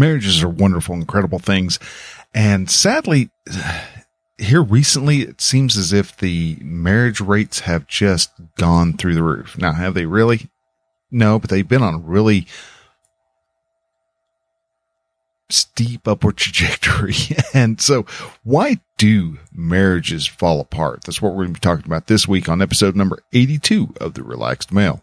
marriages are wonderful, incredible things. And sadly, here recently, it seems as if the marriage rates have just gone through the roof. Now, have they really? No, but they've been on a really steep upward trajectory. and so why do marriages fall apart? That's what we're going to be talking about this week on episode number 82 of the Relaxed Male.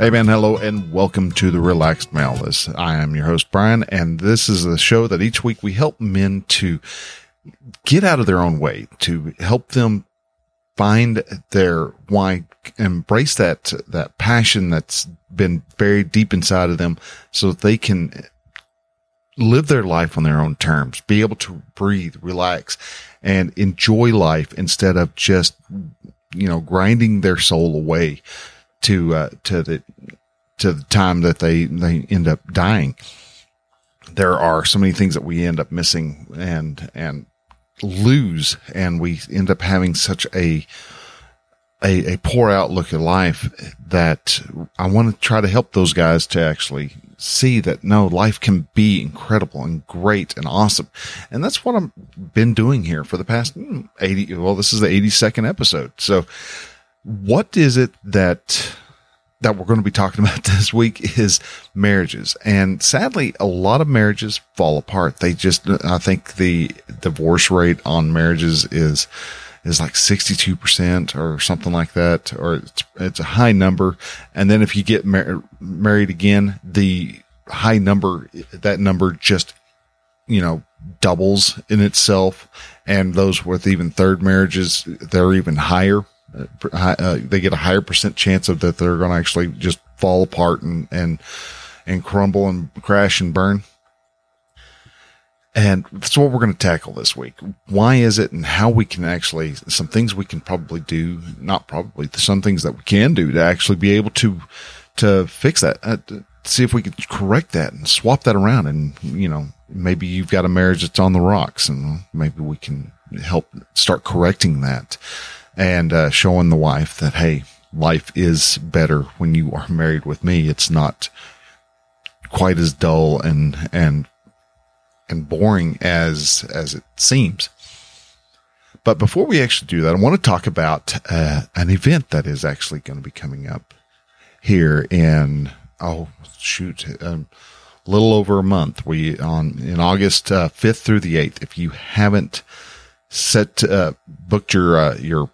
Hey man, hello and welcome to the Relaxed Male. I am your host Brian, and this is the show that each week we help men to get out of their own way, to help them find their why, embrace that that passion that's been buried deep inside of them, so that they can live their life on their own terms, be able to breathe, relax, and enjoy life instead of just you know grinding their soul away to uh, to the to the time that they they end up dying. There are so many things that we end up missing and and lose, and we end up having such a a, a poor outlook at life that I want to try to help those guys to actually see that no, life can be incredible and great and awesome. And that's what I've been doing here for the past hmm, 80. Well, this is the 82nd episode. So what is it that that we're going to be talking about this week is marriages. And sadly, a lot of marriages fall apart. They just, I think the divorce rate on marriages is, is like 62% or something like that, or it's, it's a high number. And then if you get mar- married again, the high number, that number just, you know, doubles in itself. And those with even third marriages, they're even higher uh, they get a higher percent chance of that they're going to actually just fall apart and, and, and crumble and crash and burn. And that's what we're going to tackle this week. Why is it and how we can actually, some things we can probably do, not probably, some things that we can do to actually be able to, to fix that, uh, to see if we can correct that and swap that around. And, you know, maybe you've got a marriage that's on the rocks and maybe we can help start correcting that and uh, showing the wife that hey, life is better when you are married with me. It's not quite as dull and and and boring as as it seems. But before we actually do that, I want to talk about uh, an event that is actually going to be coming up here in oh shoot, um, a little over a month. We on in August uh, fifth through the eighth. If you haven't set uh, booked your uh, your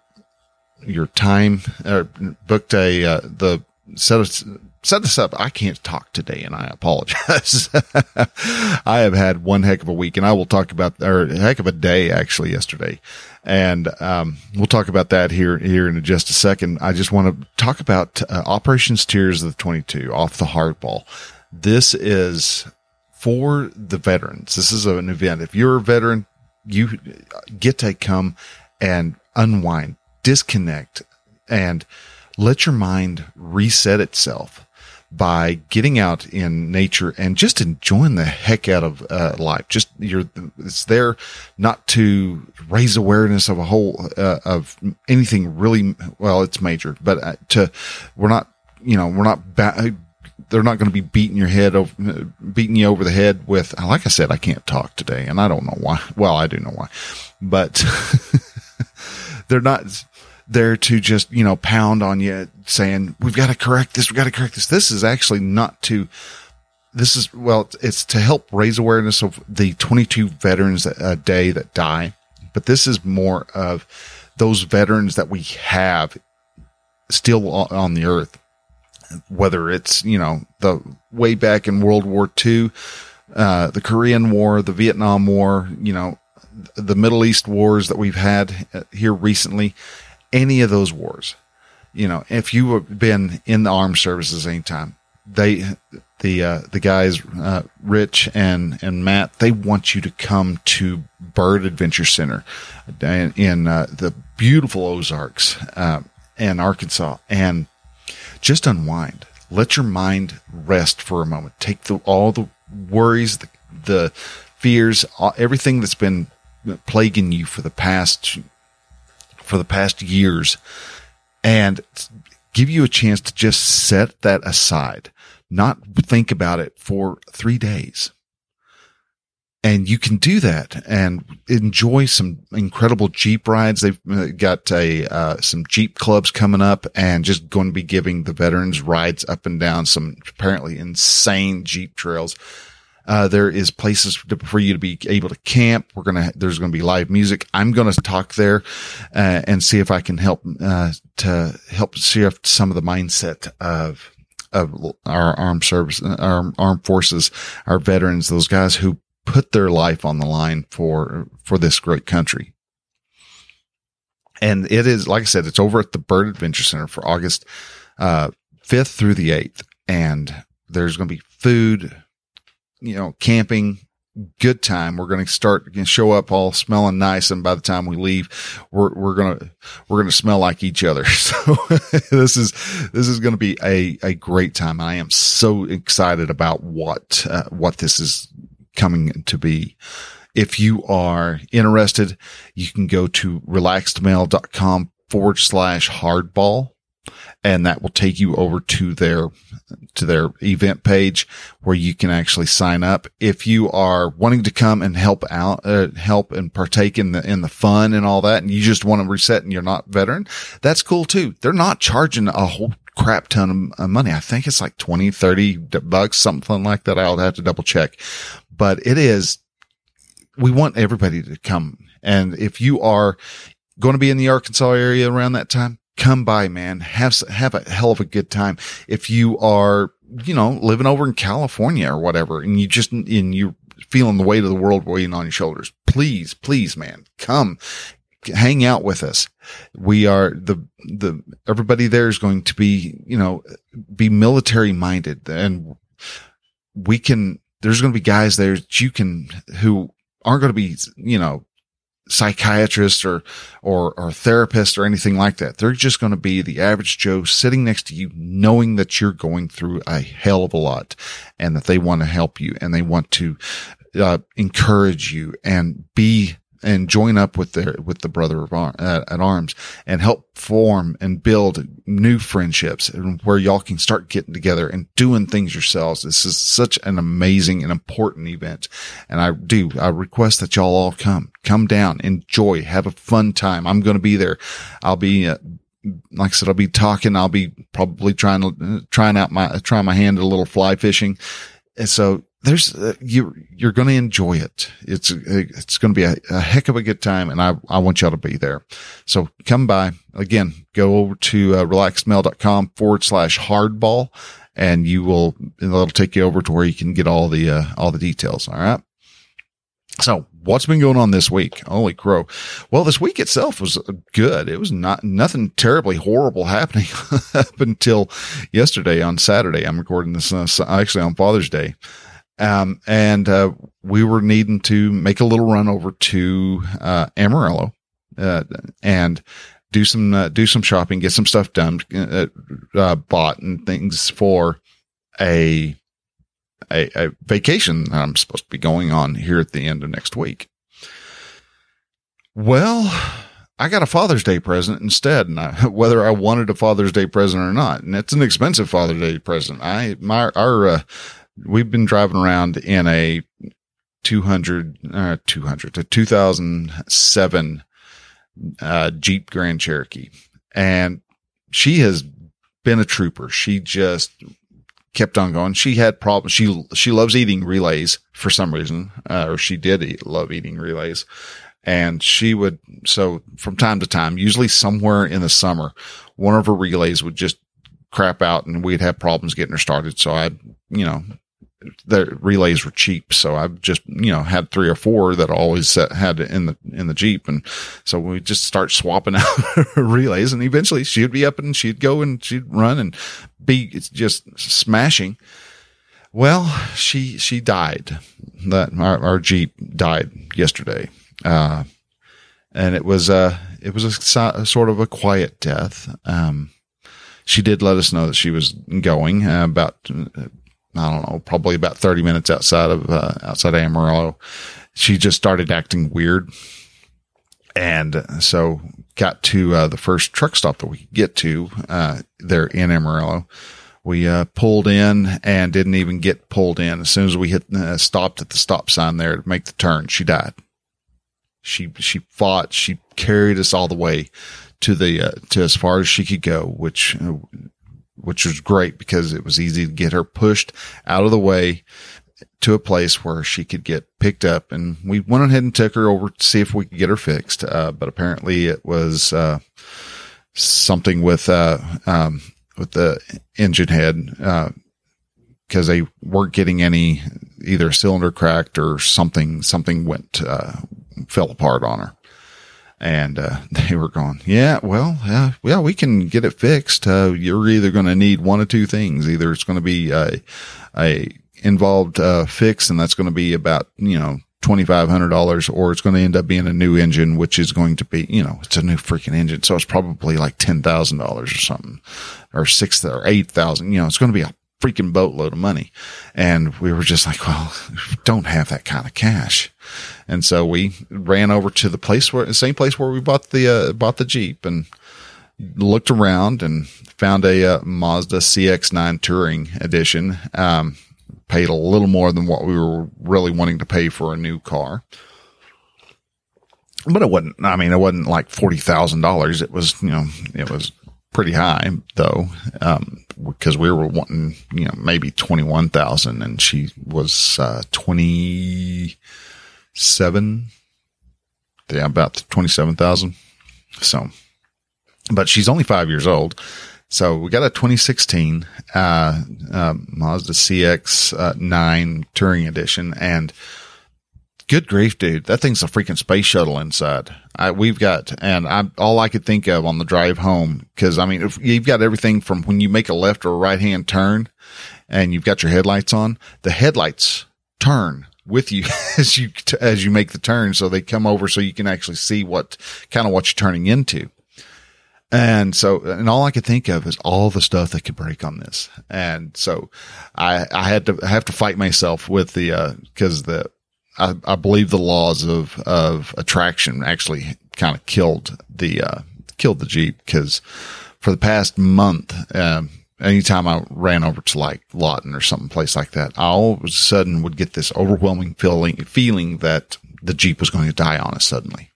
your time or booked a uh, the set us set this up. I can't talk today, and I apologize. I have had one heck of a week, and I will talk about or a heck of a day actually yesterday, and um, we'll talk about that here here in just a second. I just want to talk about uh, Operations Tears of the Twenty Two off the hardball. This is for the veterans. This is an event. If you're a veteran, you get to come and unwind disconnect and let your mind reset itself by getting out in nature and just enjoying the heck out of uh, life. Just you're, it's there not to raise awareness of a whole, uh, of anything really, well, it's major, but uh, to, we're not, you know, we're not, they're not going to be beating your head over, beating you over the head with, like I said, I can't talk today and I don't know why. Well, I do know why, but they're not, there to just, you know, pound on you saying, we've got to correct this. We've got to correct this. This is actually not to, this is, well, it's to help raise awareness of the 22 veterans a day that die. But this is more of those veterans that we have still on the earth, whether it's, you know, the way back in World War II, uh, the Korean War, the Vietnam War, you know, the Middle East wars that we've had uh, here recently, any of those wars, you know, if you have been in the armed services anytime, they, the, uh, the guys, uh, Rich and, and Matt, they want you to come to Byrd Adventure Center in, in uh, the beautiful Ozarks, uh, and Arkansas and just unwind. Let your mind rest for a moment. Take the, all the worries, the, the fears, everything that's been plaguing you for the past, for the past years and give you a chance to just set that aside, not think about it for three days. And you can do that and enjoy some incredible Jeep rides. They've uh, got a, uh, some Jeep clubs coming up and just going to be giving the veterans rides up and down some apparently insane Jeep trails. Uh, there is places to, for you to be able to camp. We're gonna there's gonna be live music. I'm gonna talk there uh, and see if I can help uh, to help shift some of the mindset of of our armed service, our armed forces, our veterans, those guys who put their life on the line for for this great country. And it is, like I said, it's over at the Byrd Adventure Center for August uh, 5th through the 8th. And there's going to be food, you know, camping, good time. We're going to start going to show up all smelling nice. And by the time we leave, we're, we're going to, we're going to smell like each other. So this is, this is going to be a, a great time. I am so excited about what, uh, what this is coming to be. If you are interested, you can go to relaxedmale.com forward slash hardball and that will take you over to their to their event page where you can actually sign up. If you are wanting to come and help out, uh, help and partake in the in the fun and all that, and you just want to reset and you're not veteran, that's cool too. They're not charging a whole crap ton of money. I think it's like 20, 30 bucks, something like that. I'll have to double check, but it is. We want everybody to come. And if you are going to be in the Arkansas area around that time, come by, man. Have, have a hell of a good time. If you are, you know, living over in California or whatever, and you just, and you're feeling the weight of the world weighing on your shoulders, please, please, man, come hang out with us. We are the, the, everybody there is going to be, you know, be military minded and we can, there's going to be guys there that you can, who aren't going to be, you know, psychiatrist or, or, or therapist or anything like that. They're just going to be the average Joe sitting next to you, knowing that you're going through a hell of a lot and that they want to help you and they want to, uh, encourage you and be and join up with their with the brother of ar- at arms and help form and build new friendships and where y'all can start getting together and doing things yourselves. This is such an amazing and important event, and I do I request that y'all all come come down, enjoy, have a fun time. I'm going to be there. I'll be. Uh, like I said, I'll be talking. I'll be probably trying to, uh, trying out my, trying my hand at a little fly fishing. And so there's uh, you you're going to enjoy it. It's it's going to be a, a, heck of a good time, and I I want y'all to be there. So come by again. Go over to uh, relaxedmale.com forward slash hardball, and you will it'll take you over to where you can get all the uh, all the details. All right. So what's been going on this week? Holy crow. Well, this week itself was good. It was not nothing terribly horrible happening up until yesterday on Saturday. I'm recording this uh, actually on Father's Day. Um, and, uh, we were needing to make a little run over to, uh, Amarillo, uh, and do some, uh, do some shopping, get some stuff done, uh, uh, bought and things for a, a, a vacation that I'm supposed to be going on here at the end of next week. Well, I got a Father's Day present instead, and I, whether I wanted a Father's Day present or not, and it's an expensive Father's Day present. I my our uh, we've been driving around in a 200, uh, 200 to 2007, uh, Jeep Grand Cherokee. And she has been a trooper. She just kept on going. She had problems. She, she loves eating relays for some reason, uh, or she did eat, love eating relays. And she would, so from time to time, usually somewhere in the summer, one of her relays would just crap out and we'd have problems getting her started. So I'd, you know, the relays were cheap. So I've just, you know, had three or four that always had in the, in the Jeep. And so we just start swapping out relays and eventually she'd be up and she'd go and she'd run and be just smashing. Well, she, she died that our, our Jeep died yesterday. Uh, and it was, uh, it was a, a sort of a quiet death. Um, she did let us know that she was going uh, about uh, I don't know, probably about 30 minutes outside of, uh, outside Amarillo. She just started acting weird. And so got to, uh, the first truck stop that we could get to, uh, there in Amarillo. We, uh, pulled in and didn't even get pulled in. As soon as we hit, uh, stopped at the stop sign there to make the turn, she died. She, she fought, she carried us all the way to the, uh, to as far as she could go, which uh, which was great because it was easy to get her pushed out of the way to a place where she could get picked up. And we went ahead and took her over to see if we could get her fixed. Uh, but apparently it was, uh, something with, uh, um, with the engine head, uh, cause they weren't getting any either cylinder cracked or something, something went, uh, fell apart on her and uh, they were going, yeah, well, yeah, we can get it fixed. Uh, you're either going to need one of two things. Either it's going to be a, a involved uh, fix, and that's going to be about you know twenty five hundred dollars, or it's going to end up being a new engine, which is going to be you know it's a new freaking engine, so it's probably like ten thousand dollars or something, or six or eight thousand. You know, it's going to be a freaking boatload of money. And we were just like, well, don't have that kind of cash. And so we ran over to the place where, the same place where we bought the, uh, bought the Jeep and looked around and found a uh, Mazda CX9 Touring Edition. Um, paid a little more than what we were really wanting to pay for a new car. But it wasn't, I mean, it wasn't like $40,000. It was, you know, it was pretty high though. Um, because we were wanting, you know, maybe 21,000 and she was, uh, 27. Yeah, about 27,000. So, but she's only five years old. So we got a 2016, uh, uh, Mazda CX, uh, 9 Touring Edition and, Good grief, dude. That thing's a freaking space shuttle inside. I, we've got, and I, all I could think of on the drive home, cause I mean, if you've got everything from when you make a left or a right hand turn and you've got your headlights on, the headlights turn with you as you, as you make the turn. So they come over so you can actually see what kind of what you're turning into. And so, and all I could think of is all the stuff that could break on this. And so I, I had to I have to fight myself with the, uh, cause the, I, I believe the laws of, of attraction actually kind of killed the, uh, killed the Jeep because for the past month, um, anytime I ran over to like Lawton or something place like that, I all of a sudden would get this overwhelming feeling, feeling that the Jeep was going to die on us suddenly.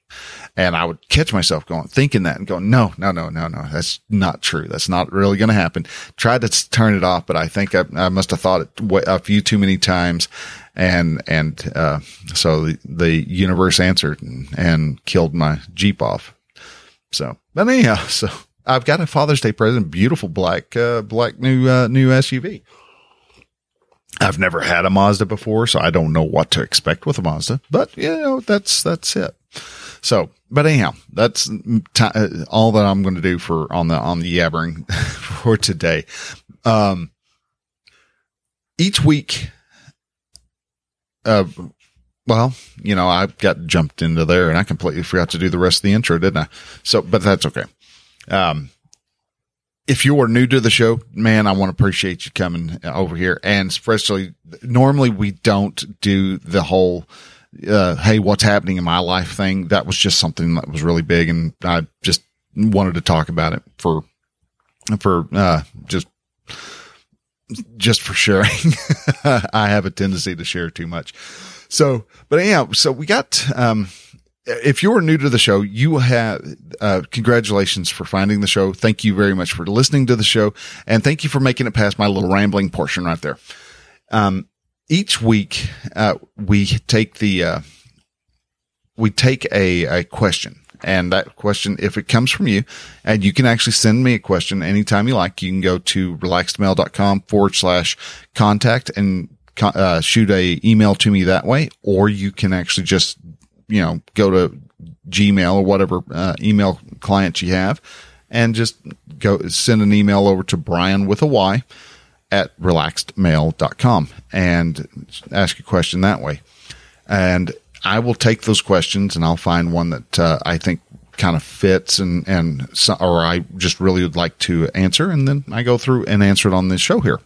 And I would catch myself going, thinking that and going, no, no, no, no, no, that's not true. That's not really going to happen. Tried to turn it off, but I think I, I must have thought it a few too many times. And, and, uh, so the, the universe answered and, and killed my Jeep off. So, but anyhow, so I've got a Father's Day present, beautiful black, uh, black new, uh, new SUV. I've never had a Mazda before, so I don't know what to expect with a Mazda, but you know, that's, that's it. So, but anyhow, that's t- uh, all that I'm going to do for on the, on the yabbering for today. Um, each week, uh, well, you know, I got jumped into there and I completely forgot to do the rest of the intro, didn't I? So, but that's okay. Um, if you are new to the show, man, I want to appreciate you coming over here. And especially normally we don't do the whole, uh, Hey, what's happening in my life thing. That was just something that was really big. And I just wanted to talk about it for, for, uh, just, just for sharing. I have a tendency to share too much. So, but yeah, so we got, um, if you're new to the show, you have, uh, congratulations for finding the show. Thank you very much for listening to the show. And thank you for making it past my little rambling portion right there. Um, each week, uh, we take the, uh, we take a, a question. And that question, if it comes from you and you can actually send me a question anytime you like, you can go to relaxedmale.com forward slash contact and uh, shoot a email to me that way, or you can actually just, you know, go to Gmail or whatever uh, email client you have and just go send an email over to Brian with a Y at relaxedmale.com and ask a question that way. And I will take those questions and I'll find one that uh, I think kind of fits and, and, or I just really would like to answer. And then I go through and answer it on this show here.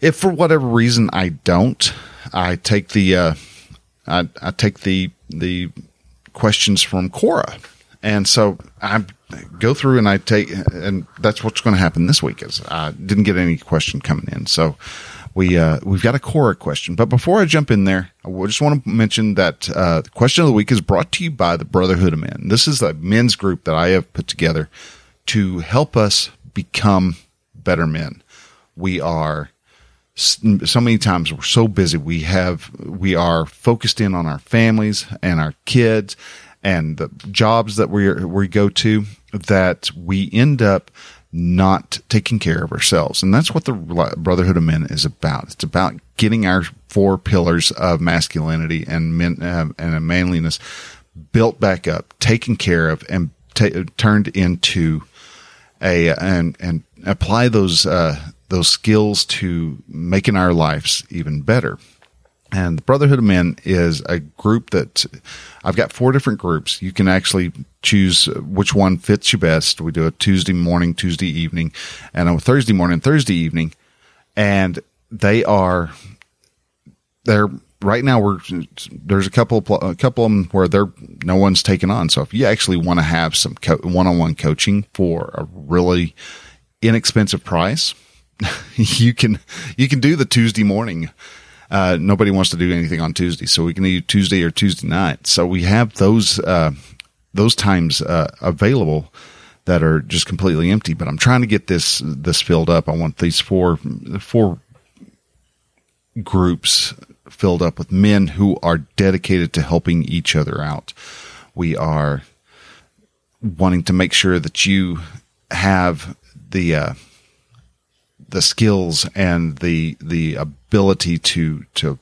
If for whatever reason I don't, I take the, uh, I, I take the, the questions from Quora. And so I go through and I take, and that's what's going to happen this week is I didn't get any question coming in. So we, uh, we've got a Quora question, but before I jump in there, I just want to mention that, uh, the question of the week is brought to you by the Brotherhood of Men. This is a men's group that I have put together to help us become better men. We are, so many times we're so busy. We have, we are focused in on our families and our kids and the jobs that we we go to that we end up not taking care of ourselves. And that's what the Brotherhood of Men is about. It's about getting our four pillars of masculinity and men uh, and manliness built back up, taken care of, and t- turned into a and and apply those uh, those skills to making our lives even better. And the Brotherhood of Men is a group that I've got four different groups. You can actually choose which one fits you best. We do a Tuesday morning, Tuesday evening, and a Thursday morning, Thursday evening. And they are, they're right now we're, there's a couple, of, a couple of them where they're, no one's taken on. So if you actually want to have some one on one coaching for a really inexpensive price, you can, you can do the Tuesday morning uh, nobody wants to do anything on Tuesday, so we can do Tuesday or Tuesday night. So we have those uh, those times uh, available that are just completely empty. But I'm trying to get this this filled up. I want these four four groups filled up with men who are dedicated to helping each other out. We are wanting to make sure that you have the uh, the skills and the the ability to to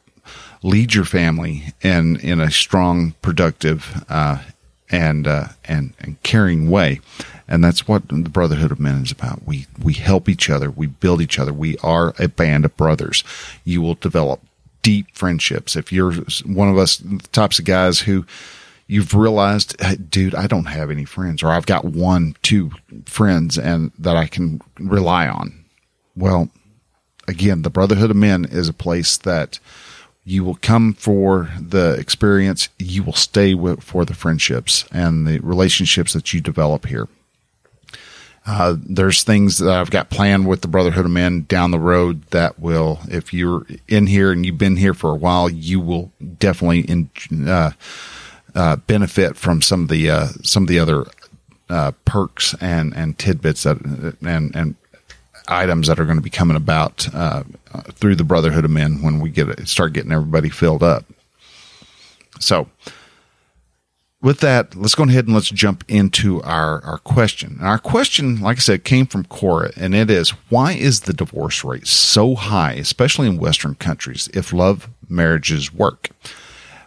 lead your family in in a strong, productive, uh, and uh, and and caring way. And that's what the Brotherhood of Men is about. We we help each other. We build each other. We are a band of brothers. You will develop deep friendships if you're one of us the types of guys who you've realized, hey, dude, I don't have any friends, or I've got one, two friends, and that I can rely on well, again, the Brotherhood of Men is a place that you will come for the experience. You will stay with, for the friendships and the relationships that you develop here. Uh, there's things that I've got planned with the Brotherhood of Men down the road that will, if you're in here and you've been here for a while, you will definitely in, uh, uh, benefit from some of the uh, some of the other uh, perks and and tidbits that and and items that are going to be coming about uh, through the Brotherhood of Men when we get start getting everybody filled up. So, with that, let's go ahead and let's jump into our, our question. And our question, like I said, came from Quora, and it is why is the divorce rate so high, especially in Western countries, if love marriages work?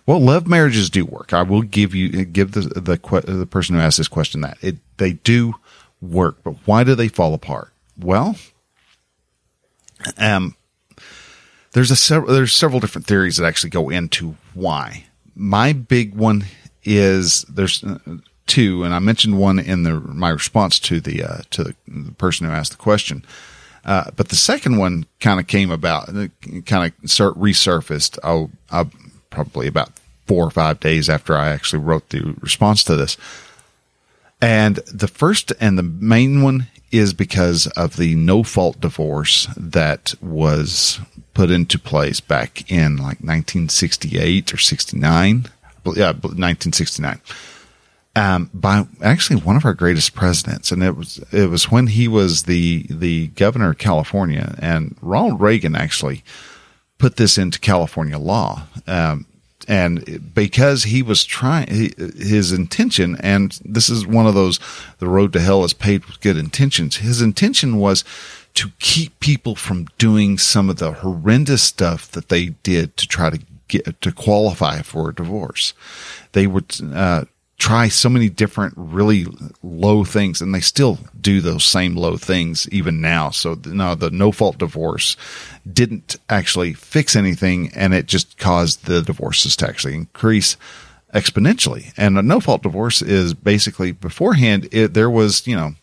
Well, love marriages do work. I will give you give the the, the person who asked this question that it they do work, but why do they fall apart? Well, um, there's a there's several different theories that actually go into why. My big one is there's uh, two, and I mentioned one in the my response to the uh, to the, the person who asked the question. Uh, but the second one kind of came about, kind of resurfaced. Oh, uh, probably about four or five days after I actually wrote the response to this. And the first and the main one is because of the no fault divorce that was put into place back in like 1968 or 69. Yeah, 1969. Um, by actually one of our greatest presidents. And it was, it was when he was the, the governor of California and Ronald Reagan actually put this into California law. Um, and because he was trying his intention and this is one of those the road to hell is paved with good intentions his intention was to keep people from doing some of the horrendous stuff that they did to try to get to qualify for a divorce. They would uh, try so many different really low things and they still do those same low things even now. So no, the no fault divorce didn't actually fix anything and it just caused the divorces to actually increase exponentially. And a no fault divorce is basically beforehand, it, there was, you know,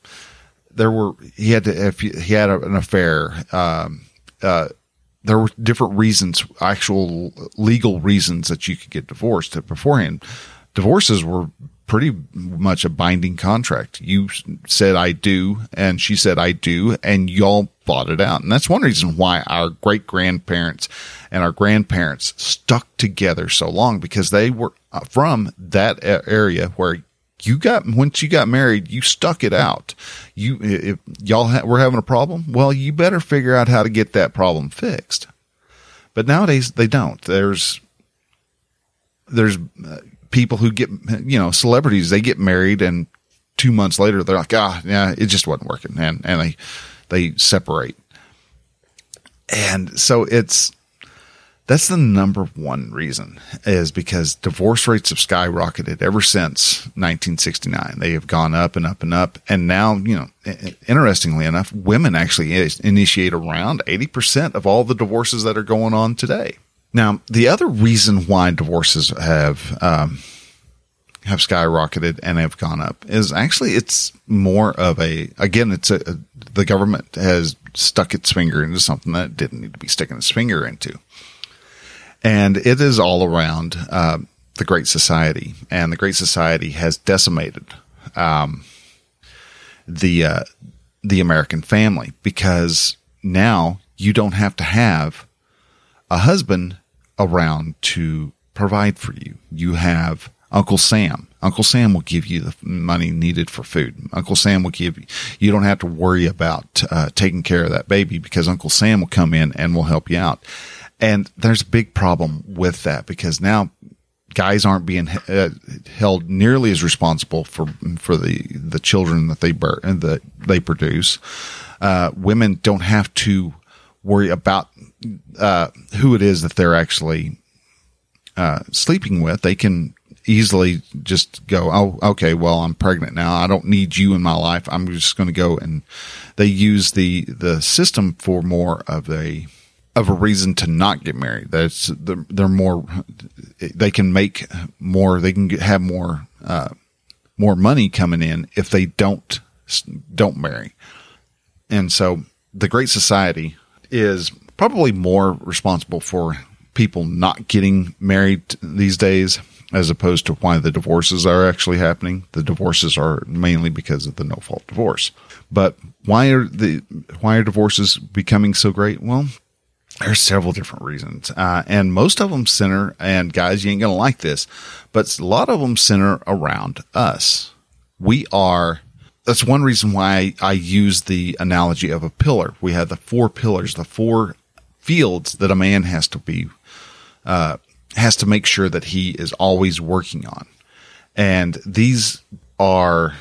there were, he had to, if he had an affair, um, uh, there were different reasons, actual legal reasons that you could get divorced beforehand divorces were pretty much a binding contract. You said I do, and she said I do, and y'all fought it out. And that's one reason why our great grandparents and our grandparents stuck together so long because they were uh, from that area where you got once you got married, you stuck it out. You if y'all ha- were having a problem, well, you better figure out how to get that problem fixed. But nowadays they don't. There's there's uh, people who get, you know, celebrities, they get married and two months later they're like, ah, yeah, it just wasn't working. And, and they, they separate. And so it's, that's the number one reason is because divorce rates have skyrocketed ever since 1969. They have gone up and up and up. And now, you know, interestingly enough, women actually initiate around 80% of all the divorces that are going on today. Now, the other reason why divorces have um, have skyrocketed and have gone up is actually it's more of a again it's a, a, the government has stuck its finger into something that it didn't need to be sticking its finger into, and it is all around uh, the Great Society, and the Great Society has decimated um, the uh, the American family because now you don't have to have a husband around to provide for you. You have Uncle Sam. Uncle Sam will give you the money needed for food. Uncle Sam will give you, you don't have to worry about uh, taking care of that baby because Uncle Sam will come in and will help you out. And there's a big problem with that because now guys aren't being uh, held nearly as responsible for, for the, the children that they, birth, that they produce. Uh, women don't have to worry about uh, who it is that they're actually uh, sleeping with. They can easily just go, oh, okay, well, I'm pregnant now. I don't need you in my life. I'm just going to go and they use the the system for more of a of a reason to not get married. That's they're, they're more they can make more. They can have more uh, more money coming in if they don't don't marry. And so the Great Society is probably more responsible for people not getting married these days as opposed to why the divorces are actually happening. The divorces are mainly because of the no fault divorce. But why are the why are divorces becoming so great? Well, there's several different reasons, uh, and most of them center. And guys, you ain't gonna like this, but a lot of them center around us. We are that's one reason why I, use the analogy of a pillar. We have the four pillars, the four fields that a man has to be, uh, has to make sure that he is always working on. And these are,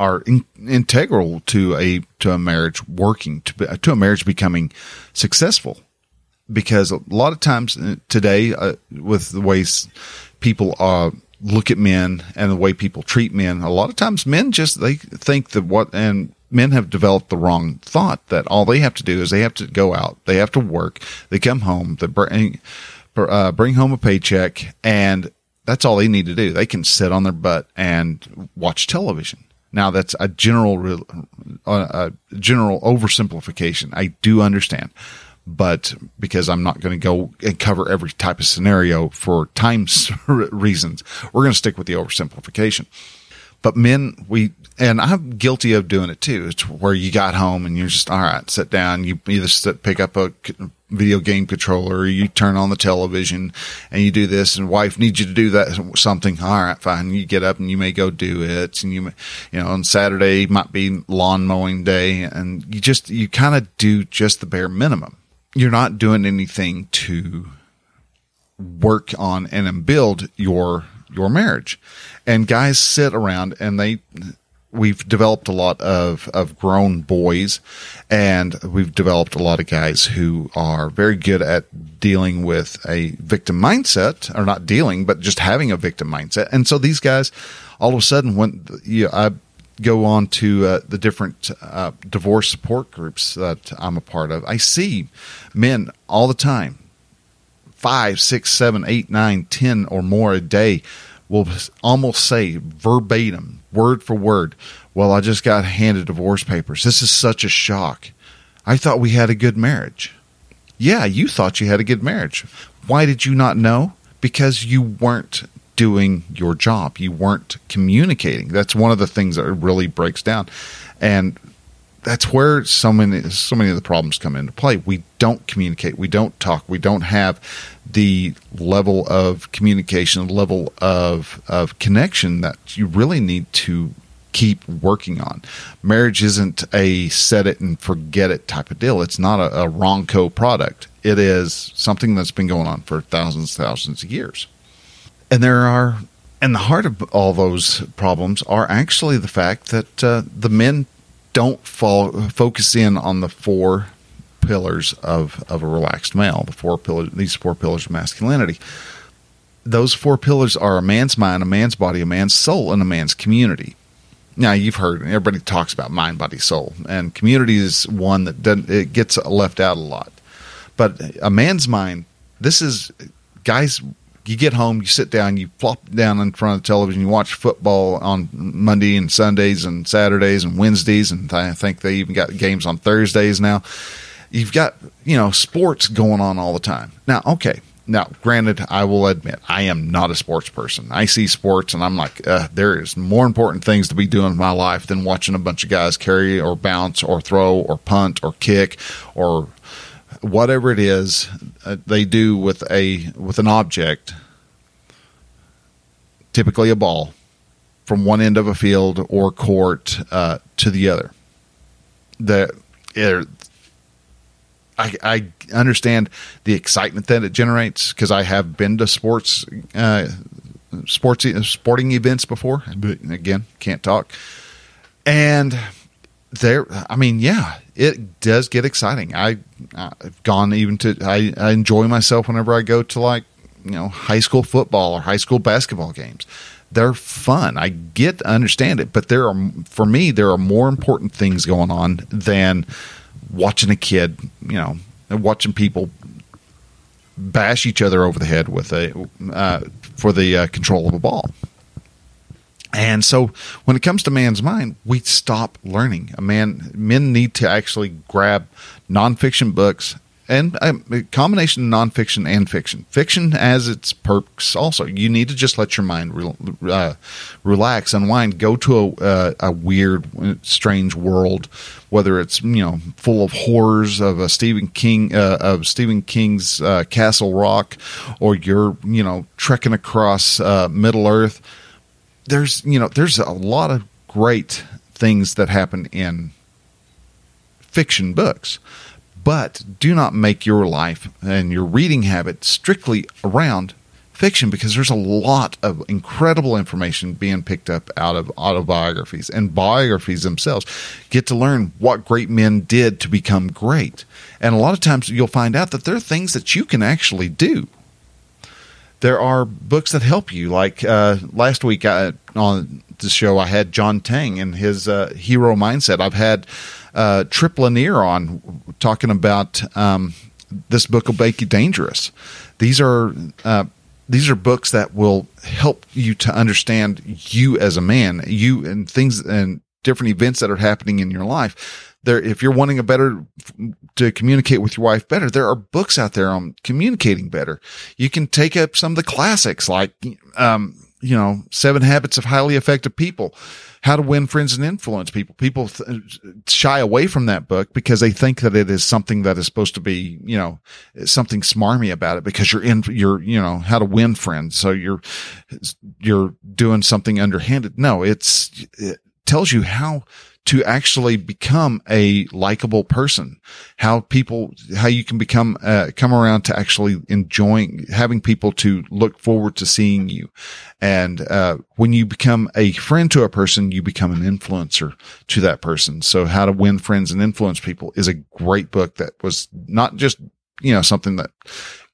are in, integral to a, to a marriage working, to, to a marriage becoming successful. Because a lot of times uh, today, uh, with the ways people, uh, look at men and the way people treat men. A lot of times men just, they think that what, and men have developed the wrong thought that all they have to do is they have to go out, they have to work, they come home, they bring, uh, bring home a paycheck and that's all they need to do. They can sit on their butt and watch television. Now that's a general, uh, a general oversimplification. I do understand but because I'm not going to go and cover every type of scenario for time reasons, we're going to stick with the oversimplification. But men, we, and I'm guilty of doing it too. It's where you got home and you're just, all right, sit down. You either sit, pick up a video game controller or you turn on the television and you do this and wife needs you to do that something. All right, fine. You get up and you may go do it. And you, you know, on Saturday might be lawn mowing day and you just, you kind of do just the bare minimum you're not doing anything to work on and build your your marriage. And guys sit around and they we've developed a lot of, of grown boys and we've developed a lot of guys who are very good at dealing with a victim mindset or not dealing, but just having a victim mindset. And so these guys, all of a sudden, when you know, I go on to uh, the different uh, divorce support groups that I'm a part of, I see men all the time, five, six, seven, eight, nine, ten or more a day will almost say verbatim, word for word, well, I just got handed divorce papers. This is such a shock. I thought we had a good marriage. Yeah, you thought you had a good marriage. Why did you not know? Because you weren't doing your job. You weren't communicating. That's one of the things that really breaks down. And that's where so many so many of the problems come into play. We don't communicate. We don't talk. We don't have the level of communication, level of of connection that you really need to keep working on. Marriage isn't a set it and forget it type of deal. It's not a, a Ronco product. It is something that's been going on for thousands, thousands of years. And there are, and the heart of all those problems are actually the fact that uh, the men don't fall, focus in on the four pillars of, of a relaxed male, the four pillars, these four pillars of masculinity. Those four pillars are a man's mind, a man's body, a man's soul, and a man's community. Now you've heard everybody talks about mind, body, soul, and community is one that doesn't, it gets left out a lot. But a man's mind, this is guys you get home, you sit down, you flop down in front of the television, you watch football on Monday and Sundays and Saturdays and Wednesdays, and I think they even got games on Thursdays now. You've got, you know, sports going on all the time. Now, okay. Now, granted, I will admit I am not a sports person. I see sports and I'm like, uh, there is more important things to be doing in my life than watching a bunch of guys carry or bounce or throw or punt or kick or whatever it is uh, they do with a with an object, typically a ball, from one end of a field or court uh, to the other. The I, I understand the excitement that it generates because I have been to sports uh, sports sporting events before, but again, can't talk. And there, I mean, yeah, it does get exciting. I, I've gone even to, I, I enjoy myself whenever I go to like, you know, high school football or high school basketball games. They're fun. I get to understand it, but there are, for me, there are more important things going on than watching a kid, you know, watching people bash each other over the head with a, uh, for the uh, control of a ball. And so when it comes to man's mind, we stop learning. A man, men need to actually grab nonfiction books and um, a combination of nonfiction and fiction. Fiction has its perks also. You need to just let your mind re- uh, relax, unwind, go to a, uh, a weird, strange world, whether it's you know full of horrors of a Stephen King uh, of Stephen King's uh, Castle Rock, or you're you know trekking across uh, Middle Earth there's you know there's a lot of great things that happen in fiction books but do not make your life and your reading habit strictly around fiction because there's a lot of incredible information being picked up out of autobiographies and biographies themselves. Get to learn what great men did to become great. And a lot of times you'll find out that there are things that you can actually do there are books that help you. Like uh, last week I, on the show, I had John Tang and his uh, hero mindset. I've had uh, Trip Lanier on talking about um, this book will make you dangerous. These are uh, these are books that will help you to understand you as a man, you and things and different events that are happening in your life there if you're wanting a better to communicate with your wife better there are books out there on communicating better. You can take up some of the classics like um you know seven habits of highly effective people how to win friends and influence people. People th- shy away from that book because they think that it is something that is supposed to be you know something smarmy about it because you're in you're you know how to win friends. So you're you're doing something underhanded. No it's it, tells you how to actually become a likable person, how people, how you can become, uh, come around to actually enjoying having people to look forward to seeing you. And, uh, when you become a friend to a person, you become an influencer to that person. So how to win friends and influence people is a great book that was not just, you know, something that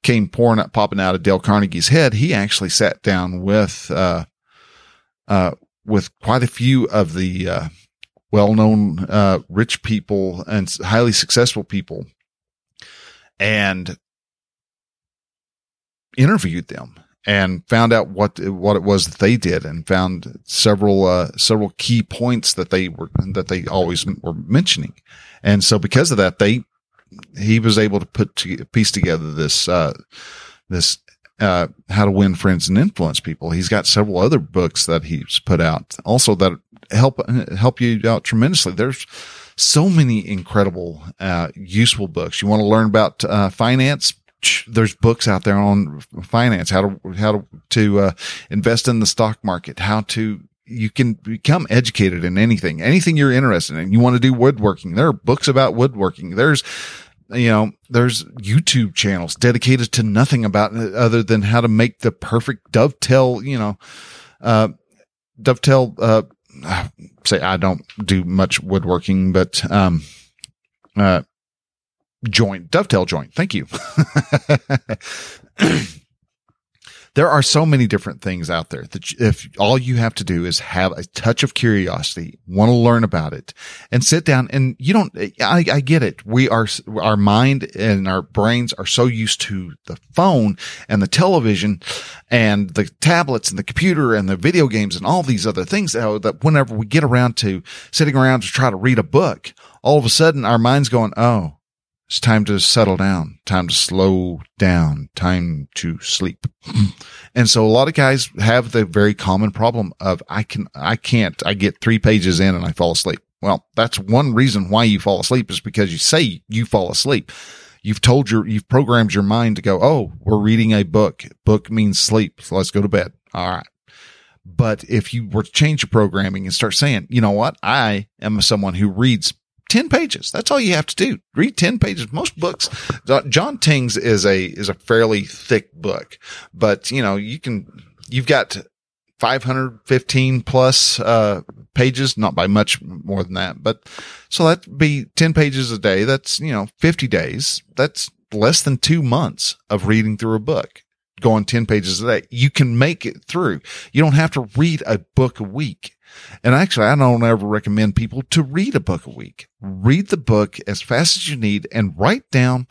came pouring up, popping out of Dale Carnegie's head. He actually sat down with, uh, uh, with quite a few of the, uh, well-known uh, rich people and highly successful people and interviewed them and found out what what it was that they did and found several uh, several key points that they were that they always were mentioning and so because of that they he was able to put to, piece together this uh, this uh, how to win friends and influence people. He's got several other books that he's put out also that help, help you out tremendously. There's so many incredible, uh, useful books. You want to learn about, uh, finance? There's books out there on finance, how to, how to, to, uh, invest in the stock market, how to, you can become educated in anything, anything you're interested in. You want to do woodworking. There are books about woodworking. There's, you know, there's YouTube channels dedicated to nothing about other than how to make the perfect dovetail, you know, uh, dovetail, uh, say I don't do much woodworking, but, um, uh, joint, dovetail joint. Thank you. there are so many different things out there that if all you have to do is have a touch of curiosity, want to learn about it and sit down and you don't, I, I get it. We are, our mind and our brains are so used to the phone and the television and the tablets and the computer and the video games and all these other things that whenever we get around to sitting around to try to read a book, all of a sudden our mind's going, Oh, it's time to settle down, time to slow down, time to sleep. and so a lot of guys have the very common problem of I can, I can't, I get three pages in and I fall asleep. Well, that's one reason why you fall asleep is because you say you fall asleep. You've told your, you've programmed your mind to go, Oh, we're reading a book. Book means sleep. So let's go to bed. All right. But if you were to change your programming and start saying, you know what? I am someone who reads 10 pages. That's all you have to do. Read 10 pages. Most books, John Ting's is a, is a fairly thick book, but you know, you can, you've got 515 plus, uh, pages, not by much more than that, but so that'd be 10 pages a day. That's, you know, 50 days. That's less than two months of reading through a book going 10 pages a day. You can make it through. You don't have to read a book a week. And actually, I don't ever recommend people to read a book a week. Read the book as fast as you need and write down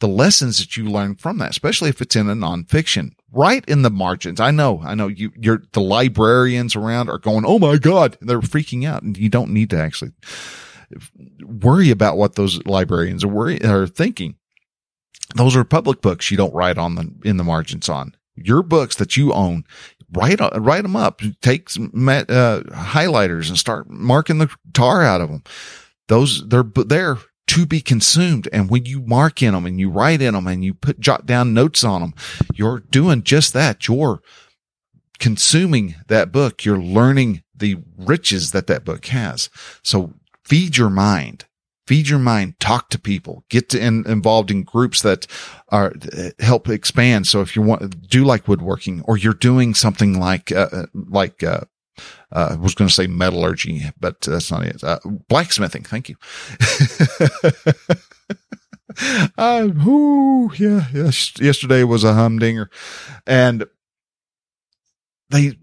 the lessons that you learn from that, especially if it's in a nonfiction. Write in the margins. I know, I know you, you're the librarians around are going, Oh my God, they're freaking out and you don't need to actually worry about what those librarians are worry, are thinking. Those are public books you don't write on the, in the margins on. Your books that you own, write write them up. Take some uh, highlighters and start marking the tar out of them. Those they're there to be consumed. And when you mark in them and you write in them and you put jot down notes on them, you're doing just that. You're consuming that book. You're learning the riches that that book has. So feed your mind feed your mind, talk to people, get to in, involved in groups that are help expand. So if you want do like woodworking or you're doing something like, uh, uh like, uh, uh, I was going to say metallurgy, but that's not it. Uh, blacksmithing. Thank you. ooh, yeah, yes, yesterday was a humdinger and they,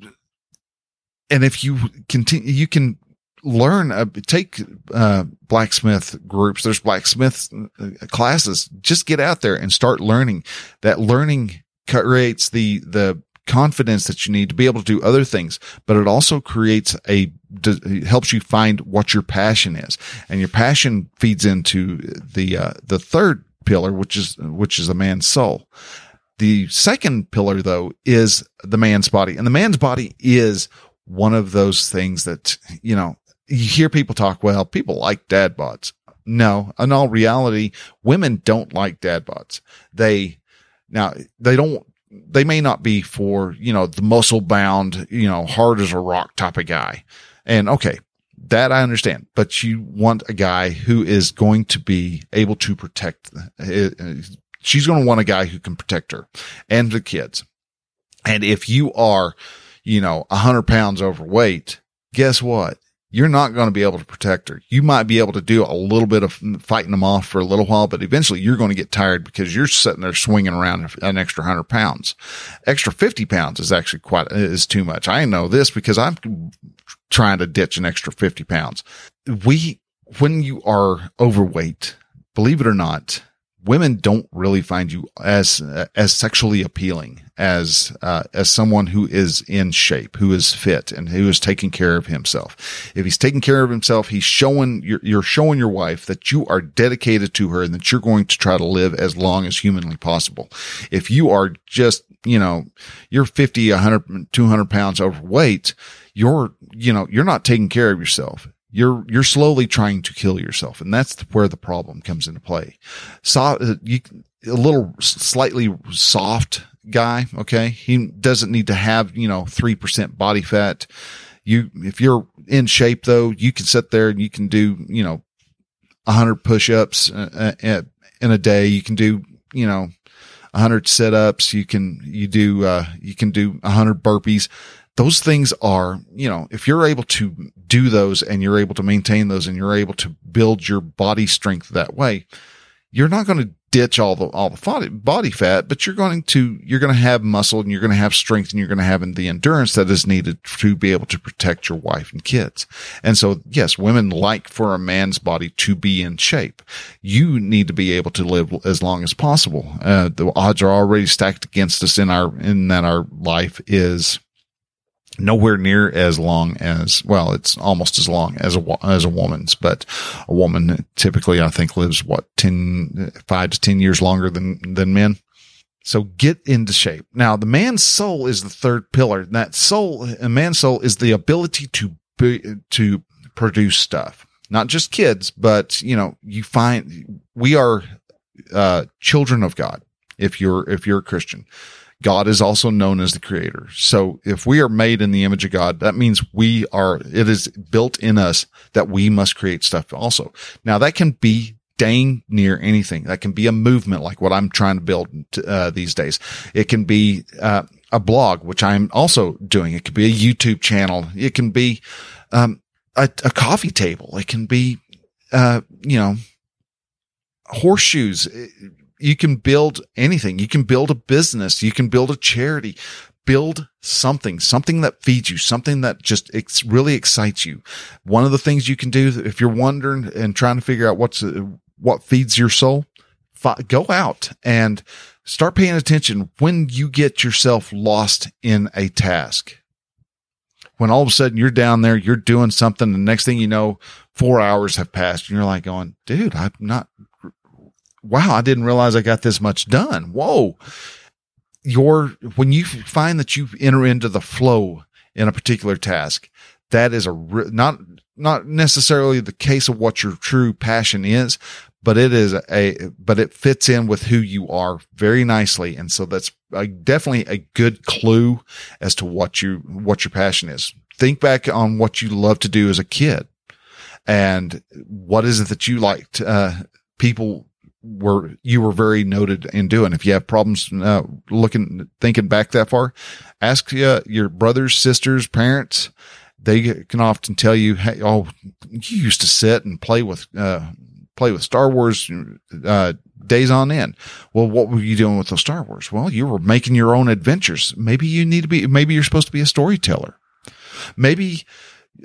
and if you continue, you can learn, uh, take, uh, blacksmith groups. There's blacksmith uh, classes. Just get out there and start learning. That learning creates the, the confidence that you need to be able to do other things, but it also creates a, helps you find what your passion is. And your passion feeds into the, uh, the third pillar, which is, which is a man's soul. The second pillar though is the man's body and the man's body is one of those things that, you know, you hear people talk, well, people like dad bods. No, in all reality, women don't like dad bods. They, now they don't, they may not be for, you know, the muscle bound, you know, hard as a rock type of guy. And okay, that I understand, but you want a guy who is going to be able to protect. Uh, she's going to want a guy who can protect her and the kids. And if you are, you know, a hundred pounds overweight, guess what? You're not going to be able to protect her. You might be able to do a little bit of fighting them off for a little while, but eventually you're going to get tired because you're sitting there swinging around an extra hundred pounds. Extra 50 pounds is actually quite, is too much. I know this because I'm trying to ditch an extra 50 pounds. We, when you are overweight, believe it or not, women don't really find you as as sexually appealing as uh, as someone who is in shape, who is fit, and who is taking care of himself. If he's taking care of himself, he's showing you're, you're showing your wife that you are dedicated to her and that you're going to try to live as long as humanly possible. If you are just you know you're 50, 100, 200 pounds overweight, you're you know you're not taking care of yourself you're you're slowly trying to kill yourself, and that's where the problem comes into play. So uh, you, a little slightly soft guy, okay, he doesn't need to have you know three percent body fat. You if you're in shape though, you can sit there and you can do you know hundred push-ups uh, uh, in a day. You can do you know 100 sit-ups you can you do uh, you can do 100 burpees those things are, you know, if you're able to do those and you're able to maintain those and you're able to build your body strength that way, you're not going to ditch all the all the body fat, but you're going to you're going to have muscle and you're going to have strength and you're going to have the endurance that is needed to be able to protect your wife and kids. And so, yes, women like for a man's body to be in shape. You need to be able to live as long as possible. Uh, the odds are already stacked against us in our in that our life is nowhere near as long as well it's almost as long as a as a woman's but a woman typically i think lives what 10 5 to 10 years longer than than men. So get into shape. Now the man's soul is the third pillar. That soul a man's soul is the ability to be, to produce stuff. Not just kids but you know you find we are uh children of god if you're if you're a christian God is also known as the creator. So if we are made in the image of God, that means we are, it is built in us that we must create stuff also. Now that can be dang near anything. That can be a movement like what I'm trying to build uh, these days. It can be uh, a blog, which I'm also doing. It could be a YouTube channel. It can be um, a, a, coffee table. It can be, uh, you know, horseshoes you can build anything. You can build a business. You can build a charity. Build something, something that feeds you, something that just it's really excites you. One of the things you can do if you're wondering and trying to figure out what's uh, what feeds your soul, go out and start paying attention when you get yourself lost in a task. When all of a sudden you're down there, you're doing something, the next thing you know, four hours have passed and you're like going, dude, I'm not wow, I didn't realize I got this much done. Whoa. Your, when you find that you enter into the flow in a particular task, that is a, not, not necessarily the case of what your true passion is, but it is a, but it fits in with who you are very nicely. And so that's a, definitely a good clue as to what you, what your passion is. Think back on what you love to do as a kid and what is it that you liked, uh, people were you were very noted in doing. If you have problems uh, looking thinking back that far, ask uh, your brothers, sisters, parents. They can often tell you, "Hey, oh, you used to sit and play with uh, play with Star Wars uh, days on end." Well, what were you doing with those Star Wars? Well, you were making your own adventures. Maybe you need to be. Maybe you're supposed to be a storyteller. Maybe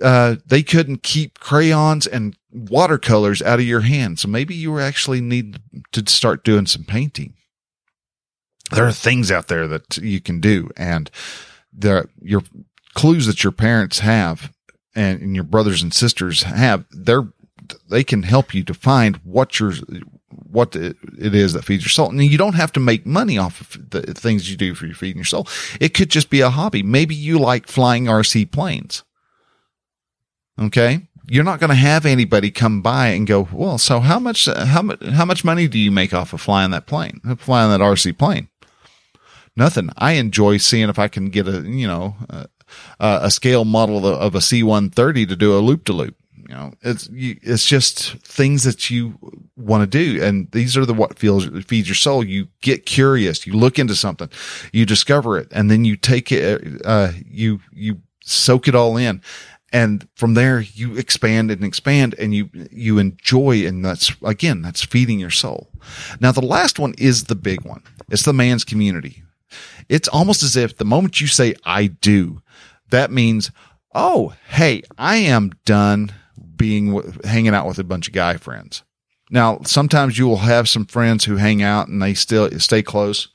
uh, they couldn't keep crayons and watercolors out of your hand. So maybe you actually need to start doing some painting. There are things out there that you can do and the, your clues that your parents have and, and your brothers and sisters have, they're, they can help you to find what your, what it is that feeds your soul. And you don't have to make money off of the things you do for your feeding your soul. It could just be a hobby. Maybe you like flying RC planes. Okay. You're not going to have anybody come by and go, well, so how much, how much, how much money do you make off of flying that plane, flying that RC plane? Nothing. I enjoy seeing if I can get a, you know, a, a scale model of a C-130 to do a loop to loop. You know, it's you, it's just things that you want to do, and these are the what feels feeds your soul. You get curious, you look into something, you discover it, and then you take it. Uh, you you soak it all in, and from there you expand and expand, and you you enjoy, and that's again that's feeding your soul. Now the last one is the big one. It's the man's community. It's almost as if the moment you say "I do," that means, oh, hey, I am done being hanging out with a bunch of guy friends. Now, sometimes you will have some friends who hang out and they still stay close,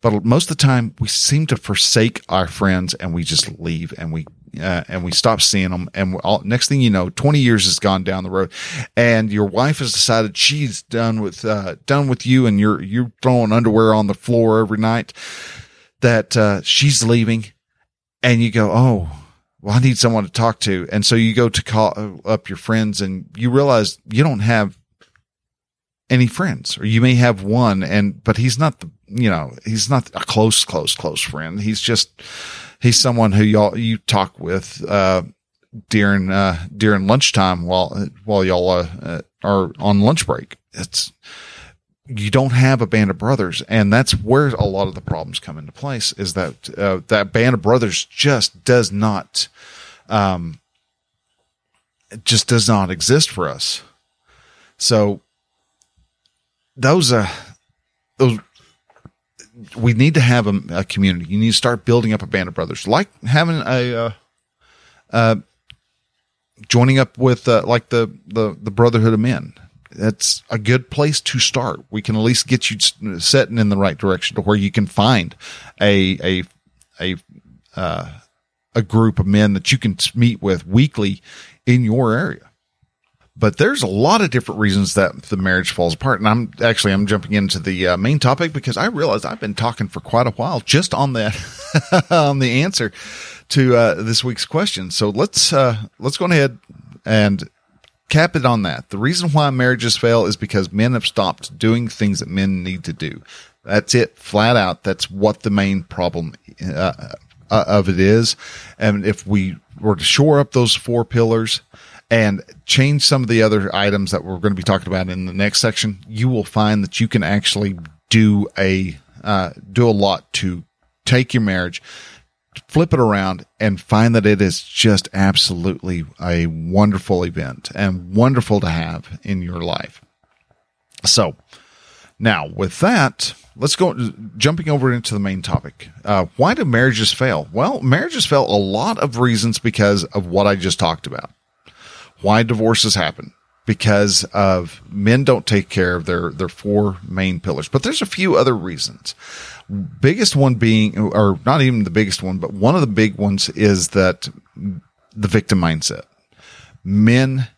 but most of the time we seem to forsake our friends and we just leave and we uh, and we stop seeing them. And all, next thing you know, 20 years has gone down the road and your wife has decided she's done with, uh, done with you and you're, you're throwing underwear on the floor every night that, uh, she's leaving and you go, Oh, well, I need someone to talk to. And so you go to call up your friends and you realize you don't have any friends or you may have one and, but he's not the, you know, he's not a close, close, close friend. He's just, he's someone who y'all, you talk with, uh, during, uh, during lunchtime while, while y'all, uh, uh are on lunch break. It's, you don't have a band of brothers and that's where a lot of the problems come into place is that uh, that band of brothers just does not um just does not exist for us so those uh those we need to have a, a, community you need to start building up a band of brothers like having a uh, uh joining up with uh, like the the the brotherhood of men that's a good place to start. We can at least get you setting in the right direction to where you can find a a a uh, a group of men that you can meet with weekly in your area. But there's a lot of different reasons that the marriage falls apart, and I'm actually I'm jumping into the uh, main topic because I realize I've been talking for quite a while just on that on the answer to uh, this week's question. So let's uh, let's go ahead and cap it on that. The reason why marriages fail is because men have stopped doing things that men need to do. That's it, flat out. That's what the main problem uh, uh, of it is. And if we were to shore up those four pillars and change some of the other items that we're going to be talking about in the next section, you will find that you can actually do a uh, do a lot to take your marriage flip it around and find that it is just absolutely a wonderful event and wonderful to have in your life. So now with that, let's go jumping over into the main topic. Uh, why do marriages fail? Well, marriages fail a lot of reasons because of what I just talked about. Why divorces happen? Because of men don't take care of their, their four main pillars, but there's a few other reasons biggest one being, or not even the biggest one, but one of the big ones is that the victim mindset. Men,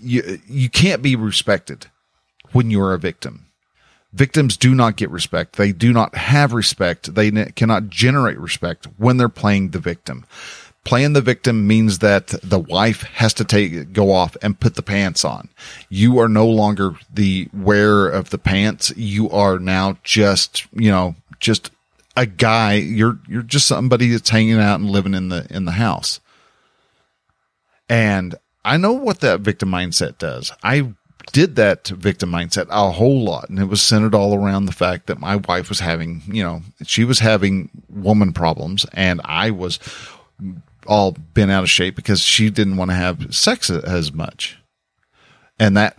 you, you can't be respected when you're a victim. Victims do not get respect. They do not have respect. They cannot generate respect when they're playing the victim. Playing the victim means that the wife has to take, go off and put the pants on. You are no longer the wearer of the pants. You are now just, you know, just a guy. You're, you're just somebody that's hanging out and living in the, in the house. And I know what that victim mindset does. I did that victim mindset a whole lot. And it was centered all around the fact that my wife was having, you know, she was having woman problems and I was all been out of shape because she didn't want to have sex as much. And that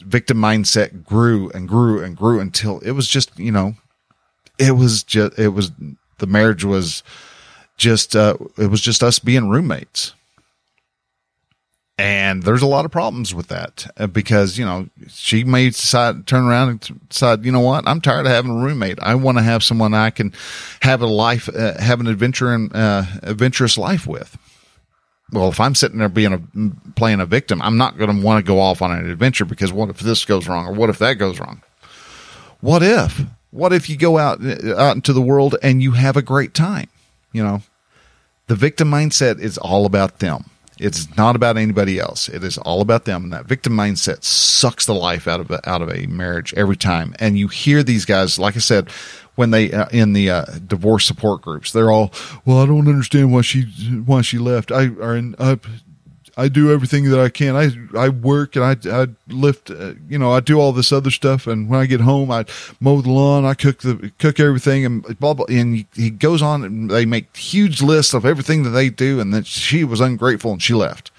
victim mindset grew and grew and grew until it was just, you know, it was just, it was, the marriage was just, uh, it was just us being roommates. And there's a lot of problems with that uh, because, you know, she may decide, turn around and decide, you know what? I'm tired of having a roommate. I want to have someone I can have a life, uh, have an adventure and, uh, adventurous life with. Well, if I'm sitting there being a, playing a victim, I'm not going to want to go off on an adventure because what if this goes wrong or what if that goes wrong? What if? What if you go out, uh, out into the world and you have a great time? You know, the victim mindset is all about them it's not about anybody else. It is all about them. And that victim mindset sucks the life out of a, out of a marriage every time. And you hear these guys, like I said, when they uh, in the uh, divorce support groups, they're all, well, I don't understand why she why she left. I or I, I do everything that I can. I I work and I I lift. Uh, you know, I do all this other stuff. And when I get home, I mow the lawn. I cook the cook everything and blah blah. And he goes on and they make huge lists of everything that they do. And that she was ungrateful and she left.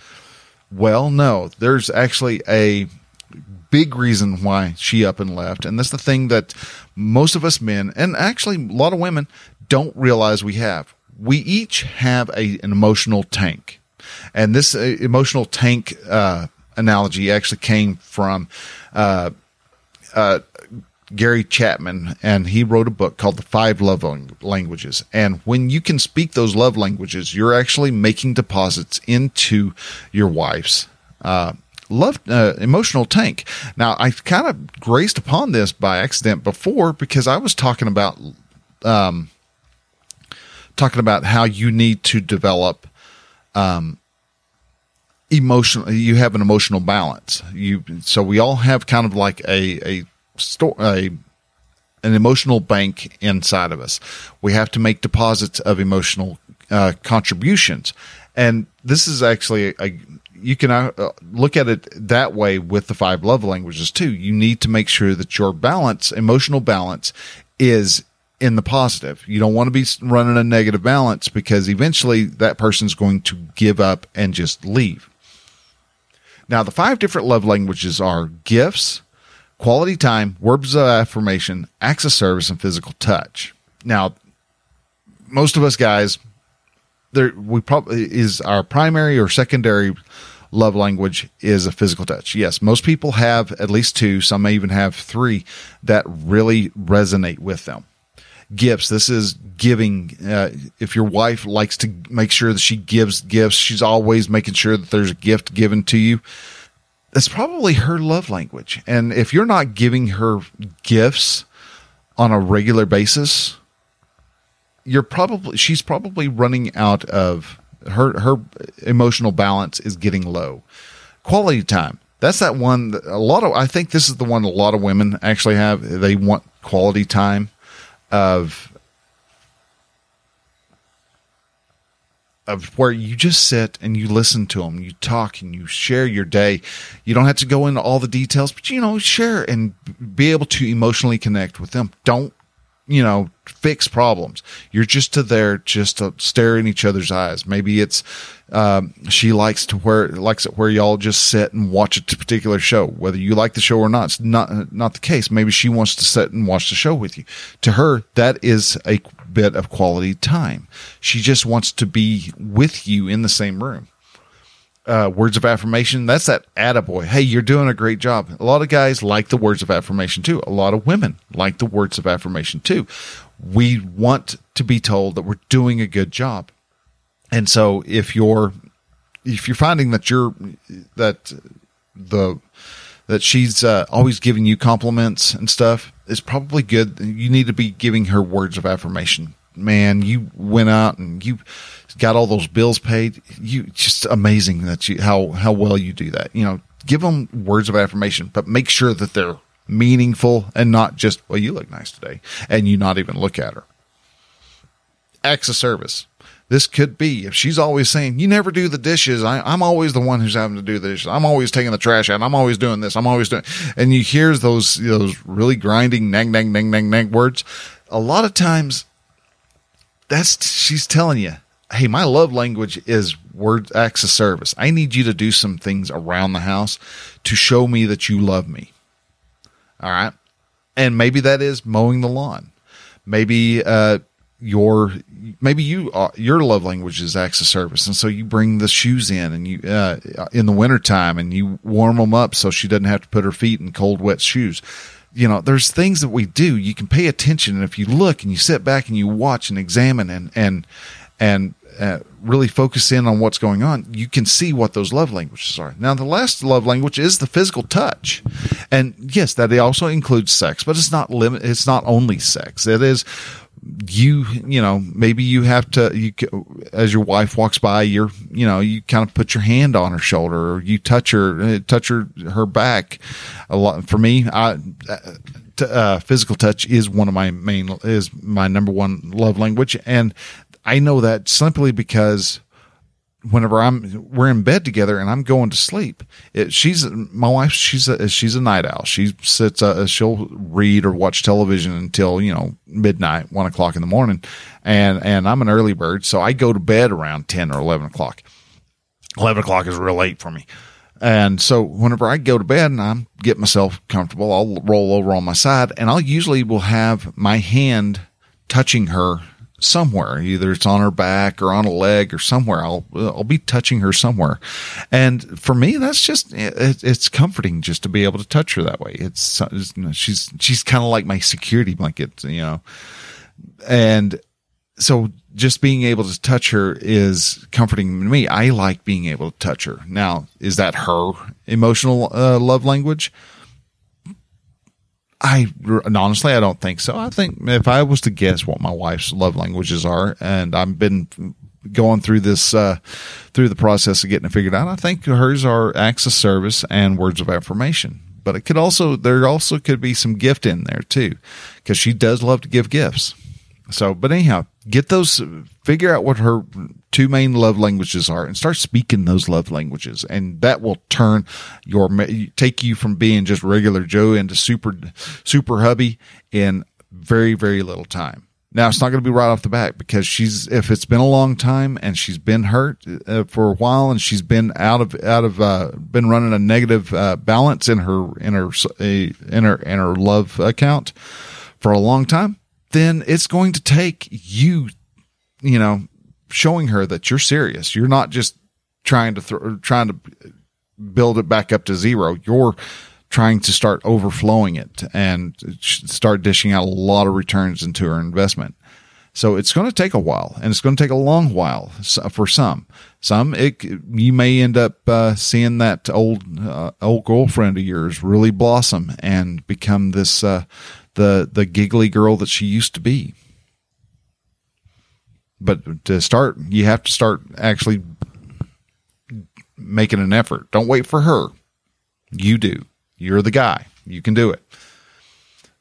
Well, no, there's actually a big reason why she up and left. And that's the thing that most of us men, and actually a lot of women, don't realize we have. We each have a, an emotional tank. And this uh, emotional tank uh, analogy actually came from uh, uh, Gary Chapman, and he wrote a book called The Five Love Languages. And when you can speak those love languages, you're actually making deposits into your wife's uh, love uh, emotional tank. Now, I kind of graced upon this by accident before because I was talking about um, talking about how you need to develop um, emotional. You have an emotional balance. You so we all have kind of like a a store a an emotional bank inside of us. We have to make deposits of emotional uh, contributions, and this is actually a, a you can uh, look at it that way with the five love languages too. You need to make sure that your balance, emotional balance, is in the positive. You don't want to be running a negative balance because eventually that person's going to give up and just leave. Now, the five different love languages are gifts, quality time, words of affirmation, acts of service, and physical touch. Now, most of us guys, there we probably is our primary or secondary love language is a physical touch. Yes, most people have at least two, some may even have three that really resonate with them. Gifts. This is giving. Uh, if your wife likes to make sure that she gives gifts, she's always making sure that there's a gift given to you. That's probably her love language. And if you're not giving her gifts on a regular basis, you're probably she's probably running out of her her emotional balance is getting low. Quality time. That's that one that a lot of I think this is the one a lot of women actually have. They want quality time of of where you just sit and you listen to them, you talk and you share your day. You don't have to go into all the details, but you know, share and be able to emotionally connect with them. Don't you know, fix problems. You're just to there just to stare in each other's eyes. Maybe it's um, she likes to where likes it where y'all just sit and watch a particular show, whether you like the show or not. It's not not the case. Maybe she wants to sit and watch the show with you. To her, that is a bit of quality time. She just wants to be with you in the same room uh, words of affirmation. That's that attaboy. Hey, you're doing a great job. A lot of guys like the words of affirmation too. A lot of women like the words of affirmation too. We want to be told that we're doing a good job. And so if you're, if you're finding that you're, that the, that she's uh, always giving you compliments and stuff, it's probably good. You need to be giving her words of affirmation. Man, you went out and you, got all those bills paid. You just amazing that you how how well you do that. You know, give them words of affirmation, but make sure that they're meaningful and not just well, you look nice today, and you not even look at her. Acts of service. This could be if she's always saying, "You never do the dishes." I, am always the one who's having to do the dishes. I'm always taking the trash out. I'm always doing this. I'm always doing. And you hear those those really grinding nang nang nang nang nang words. A lot of times, that's she's telling you hey, my love language is word acts of service. I need you to do some things around the house to show me that you love me. All right. And maybe that is mowing the lawn. Maybe, uh, your maybe you uh, your love language is acts of service and so you bring the shoes in and you uh, in the wintertime and you warm them up so she doesn't have to put her feet in cold wet shoes you know there's things that we do you can pay attention and if you look and you sit back and you watch and examine and and and uh, really focus in on what's going on, you can see what those love languages are. Now, the last love language is the physical touch, and yes, that also includes sex, but it's not limit. It's not only sex. It is you. You know, maybe you have to. You as your wife walks by, you're you know you kind of put your hand on her shoulder, or you touch her uh, touch her her back. A lot for me, I. Uh, physical touch is one of my main is my number one love language and I know that simply because whenever I'm we're in bed together and I'm going to sleep, it, she's my wife. She's a she's a night owl. She sits. Uh, she'll read or watch television until you know midnight, one o'clock in the morning, and and I'm an early bird, so I go to bed around ten or eleven o'clock. Eleven o'clock is real late for me. And so whenever I go to bed and I'm get myself comfortable, I'll roll over on my side and I'll usually will have my hand touching her somewhere. Either it's on her back or on a leg or somewhere. I'll I'll be touching her somewhere, and for me, that's just it, it's comforting just to be able to touch her that way. It's, it's she's she's kind of like my security blanket, you know, and so just being able to touch her is comforting to me. I like being able to touch her. Now, is that her emotional uh, love language? I honestly, I don't think so. I think if I was to guess what my wife's love languages are, and I've been going through this, uh, through the process of getting it figured out, I think hers are acts of service and words of affirmation. But it could also, there also could be some gift in there too, because she does love to give gifts. So, but anyhow, get those, figure out what her two main love languages are and start speaking those love languages. And that will turn your, take you from being just regular Joe into super, super hubby in very, very little time. Now it's not going to be right off the bat because she's if it's been a long time and she's been hurt uh, for a while and she's been out of out of uh, been running a negative uh, balance in her in her in her in her love account for a long time then it's going to take you, you know, showing her that you're serious. You're not just trying to th- trying to build it back up to zero. You're trying to start overflowing it and start dishing out a lot of returns into her investment. So it's going to take a while and it's going to take a long while for some. Some it, you may end up uh, seeing that old uh, old girlfriend of yours really blossom and become this uh, the the giggly girl that she used to be. But to start, you have to start actually making an effort. Don't wait for her. You do. You're the guy. You can do it.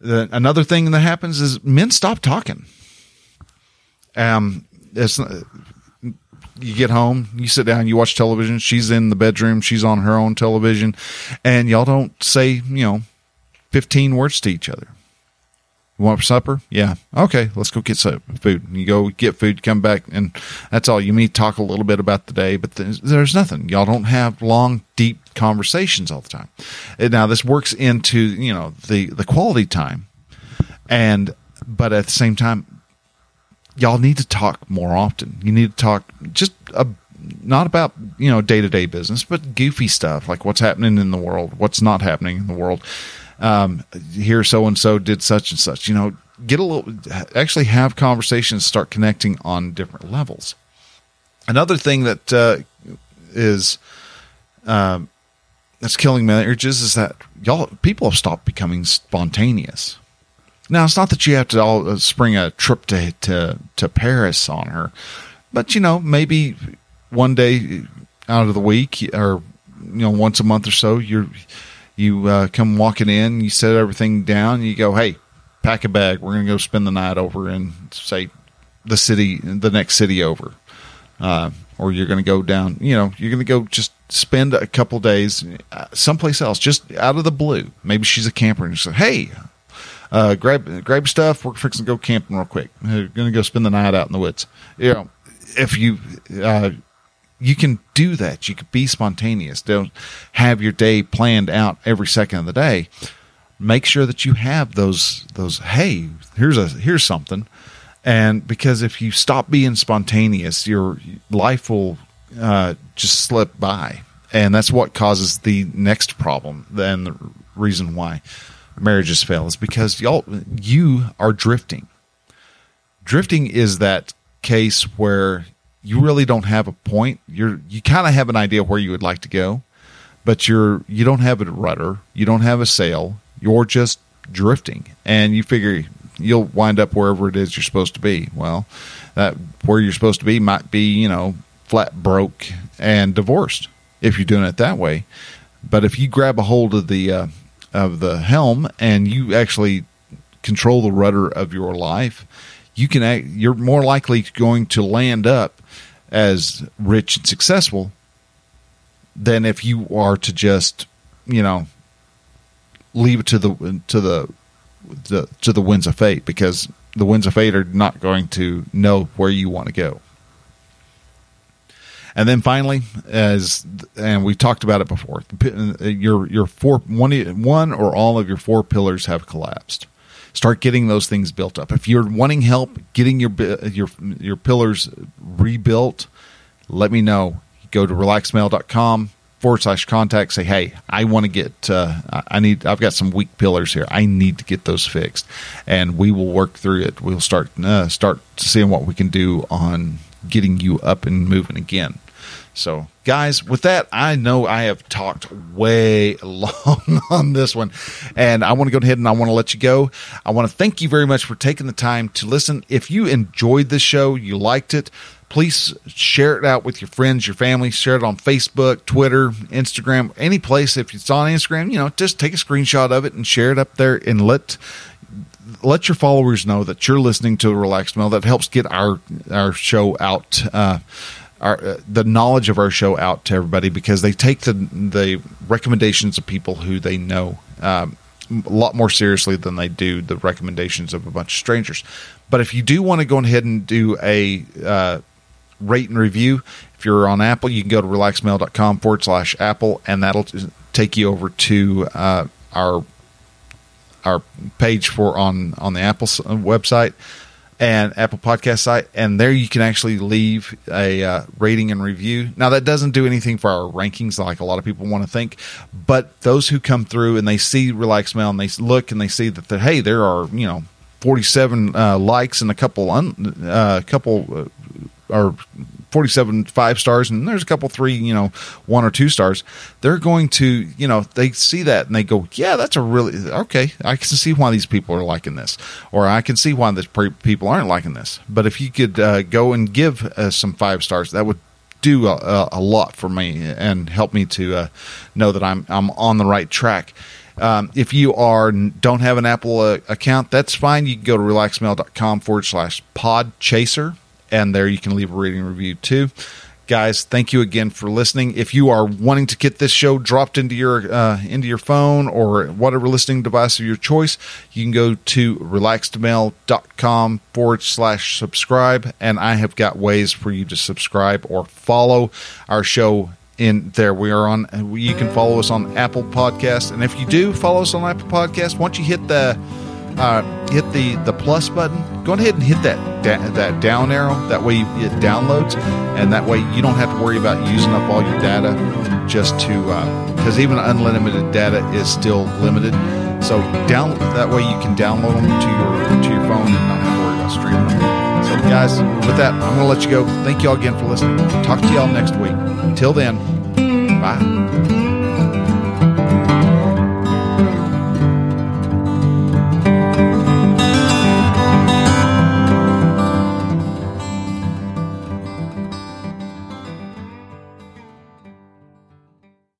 The, another thing that happens is men stop talking. Um, it's you get home, you sit down, you watch television. She's in the bedroom. She's on her own television, and y'all don't say you know fifteen words to each other. You want supper? Yeah. Okay, let's go get some food. You go get food, come back, and that's all. You may talk a little bit about the day, but there's nothing. Y'all don't have long, deep conversations all the time. And now this works into you know the the quality time, and but at the same time, y'all need to talk more often. You need to talk just a, not about you know day to day business, but goofy stuff like what's happening in the world, what's not happening in the world um, here so and so did such and such. You know, get a little, actually have conversations, start connecting on different levels. Another thing that uh, is um, that's killing marriages is that y'all people have stopped becoming spontaneous. Now it's not that you have to all uh, spring a trip to to to Paris on her, but you know maybe one day out of the week or you know once a month or so you're you uh, come walking in, you set everything down, you go, hey, pack a bag. We're going to go spend the night over in, say, the city, the next city over. Uh, or you're going to go down, you know, you're going to go just spend a couple days uh, someplace else, just out of the blue. Maybe she's a camper and you say, hey, uh, grab grab stuff. We're fixing to go camping real quick. We're going to go spend the night out in the woods. You know, if you uh, you can do that. You can be spontaneous. Don't have your day planned out every second of the day. Make sure that you have those those. Hey, here's a here's something, and because if you stop being spontaneous, your life will uh, just slip by, and that's what causes the next problem. Then the reason why marriages fail is because y'all you are drifting. Drifting is that case where you really don't have a point. You're you kind of have an idea where you would like to go, but you're you don't have a rudder, you don't have a sail. You're just drifting, and you figure you'll wind up wherever it is you're supposed to be. Well, that where you're supposed to be might be you know flat broke and divorced if you're doing it that way. But if you grab a hold of the uh, of the helm and you actually control the rudder of your life, you can act, you're more likely going to land up as rich and successful than if you are to just, you know, leave it to the to the, the to the winds of fate because the winds of fate are not going to know where you want to go. And then finally, as and we talked about it before, your your four one one or all of your four pillars have collapsed. Start getting those things built up. If you're wanting help getting your your your pillars rebuilt, let me know. Go to relaxedmale.com forward slash contact. Say, hey, I want to get. Uh, I need. I've got some weak pillars here. I need to get those fixed, and we will work through it. We'll start uh, start seeing what we can do on getting you up and moving again. So, guys, with that, I know I have talked way long on this one, and I want to go ahead and I want to let you go. I want to thank you very much for taking the time to listen. If you enjoyed this show, you liked it, please share it out with your friends, your family. Share it on Facebook, Twitter, Instagram, any place. If it's on Instagram, you know, just take a screenshot of it and share it up there and let let your followers know that you're listening to Relaxed Male. That helps get our our show out. Uh, our, uh, the knowledge of our show out to everybody because they take the the recommendations of people who they know um, a lot more seriously than they do the recommendations of a bunch of strangers. But if you do want to go ahead and do a uh, rate and review, if you're on Apple, you can go to relaxedmale.com forward slash Apple, and that'll take you over to uh, our our page for on on the Apple website and Apple Podcast site, and there you can actually leave a uh, rating and review. Now that doesn't do anything for our rankings, like a lot of people want to think, but those who come through and they see Relaxed Male and they look and they see that hey, there are you know 47 uh, likes and a couple un, uh, couple uh, or 47 five stars and there's a couple three you know one or two stars they're going to you know they see that and they go yeah that's a really okay i can see why these people are liking this or i can see why the people aren't liking this but if you could uh, go and give uh, some five stars that would do a, a, lot for me and help me to uh, know that I'm I'm on the right track. Um, if you are don't have an Apple uh, account, that's fine. You can go to relaxedmale.com forward slash pod chaser and there you can leave a rating review too. Guys, thank you again for listening. If you are wanting to get this show dropped into your uh, into your phone or whatever listening device of your choice, you can go to relaxedmale.com forward slash subscribe. And I have got ways for you to subscribe or follow our show in there. We are on, you can follow us on Apple Podcast. And if you do follow us on Apple Podcast, once you hit the uh, hit the the plus button. Go ahead and hit that da- that down arrow. That way it downloads, and that way you don't have to worry about using up all your data just to because uh, even unlimited data is still limited. So down that way you can download them to your to your phone and not have to worry about streaming them. So guys, with that, I'm going to let you go. Thank you all again for listening. Talk to y'all next week. Till then, bye.